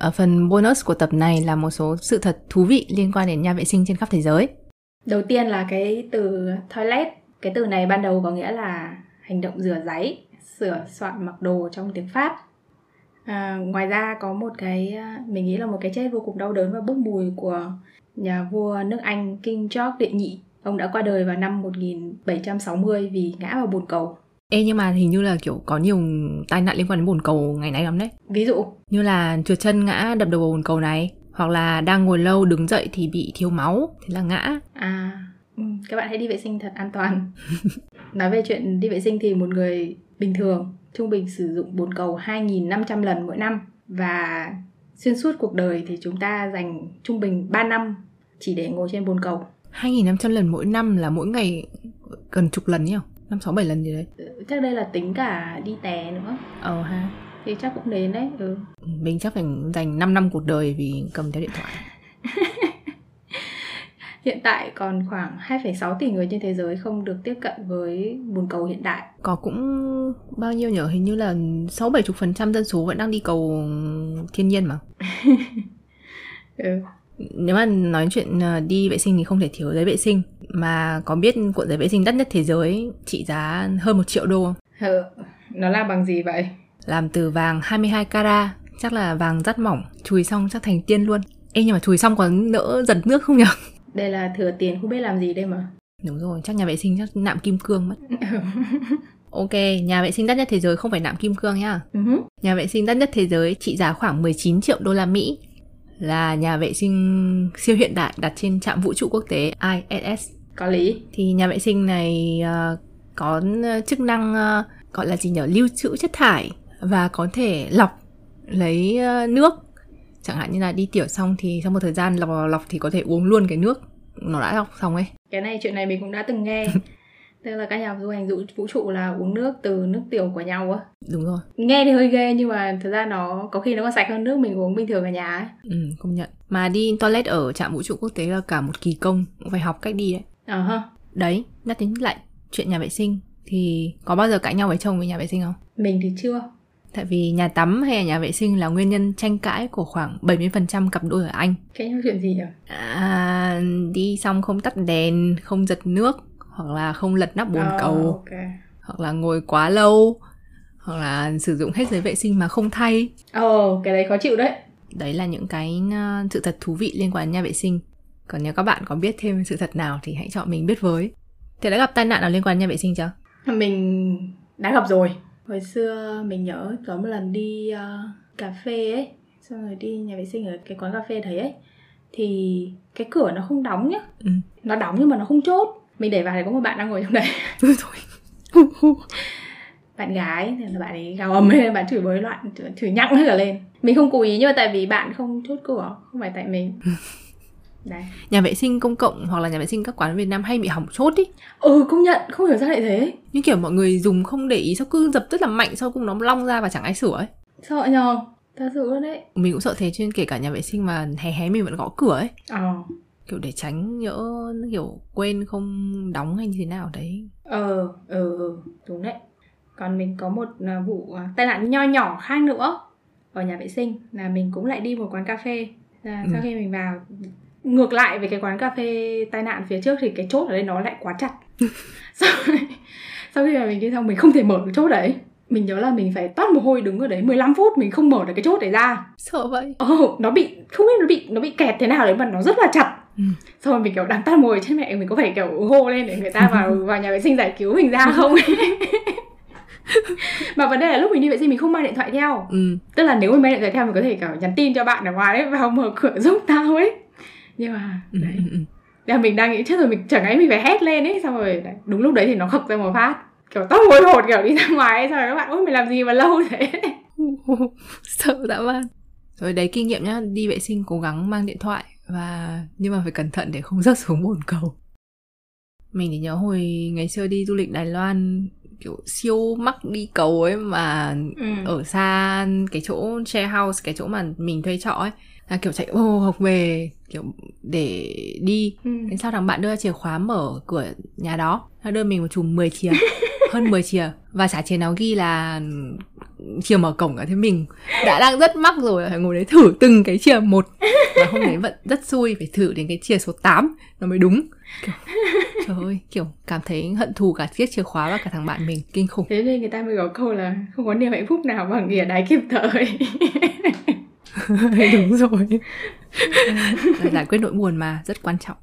Ở phần bonus của tập này là một số sự thật thú vị liên quan đến nhà vệ sinh trên khắp thế giới. Đầu tiên là cái từ toilet. Cái từ này ban đầu có nghĩa là hành động rửa giấy, sửa soạn mặc đồ trong tiếng Pháp. À, ngoài ra có một cái à, mình nghĩ là một cái chết vô cùng đau đớn và bốc mùi của nhà vua nước Anh King George đệ nhị. Ông đã qua đời vào năm 1760 vì ngã vào bồn cầu. Ê nhưng mà hình như là kiểu có nhiều tai nạn liên quan đến bồn cầu ngày nay lắm đấy. Ví dụ? Như là trượt chân ngã đập đầu vào bồn cầu này, hoặc là đang ngồi lâu đứng dậy thì bị thiếu máu, thế là ngã. À, ừ, các bạn hãy đi vệ sinh thật an toàn. Nói về chuyện đi vệ sinh thì một người bình thường trung bình sử dụng bồn cầu 2.500 lần mỗi năm và xuyên suốt cuộc đời thì chúng ta dành trung bình 3 năm chỉ để ngồi trên bồn cầu. 2.500 lần mỗi năm là mỗi ngày gần chục lần nhỉ? năm sáu bảy lần gì đấy ừ, chắc đây là tính cả đi té nữa ờ ha thì chắc cũng đến đấy ừ. mình chắc phải dành 5 năm cuộc đời vì cầm theo điện thoại Hiện tại còn khoảng 2,6 tỷ người trên thế giới không được tiếp cận với bồn cầu hiện đại. Có cũng bao nhiêu nhở? Hình như là 6-70% dân số vẫn đang đi cầu thiên nhiên mà. ừ nếu mà nói chuyện ờ, đi vệ sinh thì không thể thiếu giấy vệ sinh mà có biết cuộn giấy vệ sinh đắt nhất thế giới trị giá hơn một triệu đô không? Ừ, nó làm bằng gì vậy? Làm từ vàng 22 carat, chắc là vàng rất mỏng, chùi xong chắc thành tiên luôn. Ê nhưng mà chùi xong có nỡ giật nước không nhỉ? Đây là thừa tiền không biết làm gì đây mà. Đúng rồi, chắc nhà vệ sinh chắc nạm kim cương mất. Ok, nhà vệ sinh đắt nhất thế giới không phải nạm kim cương nhá. Uh-huh. Nhà vệ sinh đắt nhất thế giới trị giá khoảng 19 triệu đô la Mỹ là nhà vệ sinh siêu hiện đại đặt trên trạm vũ trụ quốc tế ISS. Có lý. Thì nhà vệ sinh này uh, có chức năng uh, gọi là gì nhỉ? Lưu trữ chất thải và có thể lọc lấy uh, nước. Chẳng hạn như là đi tiểu xong thì sau một thời gian lọc lọc thì có thể uống luôn cái nước nó đã lọc xong ấy. Cái này chuyện này mình cũng đã từng nghe. Tức là các nhà du hành vũ trụ là uống nước từ nước tiểu của nhau á. Đúng rồi. Nghe thì hơi ghê nhưng mà thực ra nó có khi nó còn sạch hơn nước mình uống bình thường ở nhà ấy. Ừ, công nhận. Mà đi toilet ở trạm vũ trụ quốc tế là cả một kỳ công, cũng phải học cách đi đấy. Ờ uh ha. Đấy, nhắc đến lại chuyện nhà vệ sinh thì có bao giờ cãi nhau với chồng về nhà vệ sinh không? Mình thì chưa. Tại vì nhà tắm hay là nhà vệ sinh là nguyên nhân tranh cãi của khoảng 70% cặp đôi ở Anh. Cái nhau chuyện gì à? à? Đi xong không tắt đèn, không giật nước hoặc là không lật nắp bồn oh, cầu okay. hoặc là ngồi quá lâu hoặc là sử dụng hết giấy vệ sinh mà không thay ồ oh, cái đấy khó chịu đấy đấy là những cái ờ, sự thật thú vị liên quan đến nhà vệ sinh còn nếu các bạn có biết thêm sự thật nào thì hãy chọn mình biết với. Thế đã gặp tai nạn nào liên quan đến nhà vệ sinh chưa? Mình đã gặp rồi. Hồi xưa mình nhớ có một lần đi uh, cà phê ấy xong rồi đi nhà vệ sinh ở cái quán cà phê đấy ấy thì cái cửa nó không đóng nhá. Ừ. nó đóng nhưng mà nó không chốt. Mình để vào thì có một bạn đang ngồi trong đấy. Thôi bạn gái thì là bạn ấy gào ầm lên bạn chửi bới loạn chửi nhặng hết cả lên. Mình không cố ý nhưng mà tại vì bạn không chốt cửa không phải tại mình Đấy. Nhà vệ sinh công cộng hoặc là nhà vệ sinh các quán Việt Nam hay bị hỏng chốt ý. Ừ công nhận, không hiểu sao lại thế. Nhưng kiểu mọi người dùng không để ý sao cứ dập rất là mạnh sau cùng nó long ra và chẳng ai sửa ấy. Sợ nhờ, thật sự luôn đấy. Mình cũng sợ thế nên kể cả nhà vệ sinh mà hé hé mình vẫn gõ cửa ấy. Ờ. Kiểu để tránh nhỡ kiểu quên không đóng hay như thế nào đấy. Ờ ờ ừ, đúng đấy. Còn mình có một à, vụ à, tai nạn nho nhỏ khác nữa ở nhà vệ sinh là mình cũng lại đi một quán cà phê. Là ừ. sau khi mình vào ngược lại với cái quán cà phê tai nạn phía trước thì cái chốt ở đây nó lại quá chặt. Sau, sau khi mà mình đi xong mình không thể mở được chốt đấy. Mình nhớ là mình phải toát mồ hôi đứng ở đấy 15 phút mình không mở được cái chốt đấy ra. Sợ vậy. Ờ nó bị không biết nó bị nó bị kẹt thế nào đấy mà nó rất là chặt. Ừ. xong rồi mình kiểu đang tắt mồi trên mẹ mình có phải kiểu hô lên để người ta vào vào nhà vệ sinh giải cứu mình ra không? Mà vấn đề là lúc mình đi vệ sinh mình không mang điện thoại theo. Ừ. tức là nếu mình mang điện thoại theo mình có thể kiểu nhắn tin cho bạn ở ngoài đấy vào mở cửa giúp tao ấy nhưng mà ừ, đấy. ừ, là mình đang nghĩ chết rồi mình chẳng ấy mình phải hét lên ấy. Xong rồi đấy, đúng lúc đấy thì nó khập ra một phát. Kiểu tóc hồi hột kiểu đi ra ngoài ấy, xong rồi các bạn ôi mình làm gì mà lâu thế? Sợ dã man. Rồi đấy kinh nghiệm nhá. Đi vệ sinh cố gắng mang điện thoại và nhưng mà phải cẩn thận để không rớt xuống bồn cầu. Mình thì nhớ hồi ngày xưa đi du lịch Đài Loan kiểu siêu mắc đi cầu ấy mà ừ. ở xa cái chỗ share house cái chỗ mà mình thuê trọ ấy là kiểu chạy ô học về kiểu để đi. Ừ. đến sau thằng bạn đưa chìa khóa mở cửa nhà đó nó đưa mình một chùm 10 chìa hơn 10 chìa. Và trả tiền nào ghi là chìa mở cổng cả thế mình đã đang rất mắc rồi phải ngồi đấy thử từng cái chìa một. Và hôm đấy vẫn rất xui phải thử đến cái chìa số 8 nó mới đúng. Kiểu, trời ơi kiểu cảm thấy hận thù cả chiếc chìa khóa và cả thằng bạn mình kinh khủng. Thế nên người ta mới có câu là không có niềm hạnh phúc nào bằng nghỉa đáy kịp thời. Đúng rồi. Giải quyết nỗi buồn mà rất quan trọng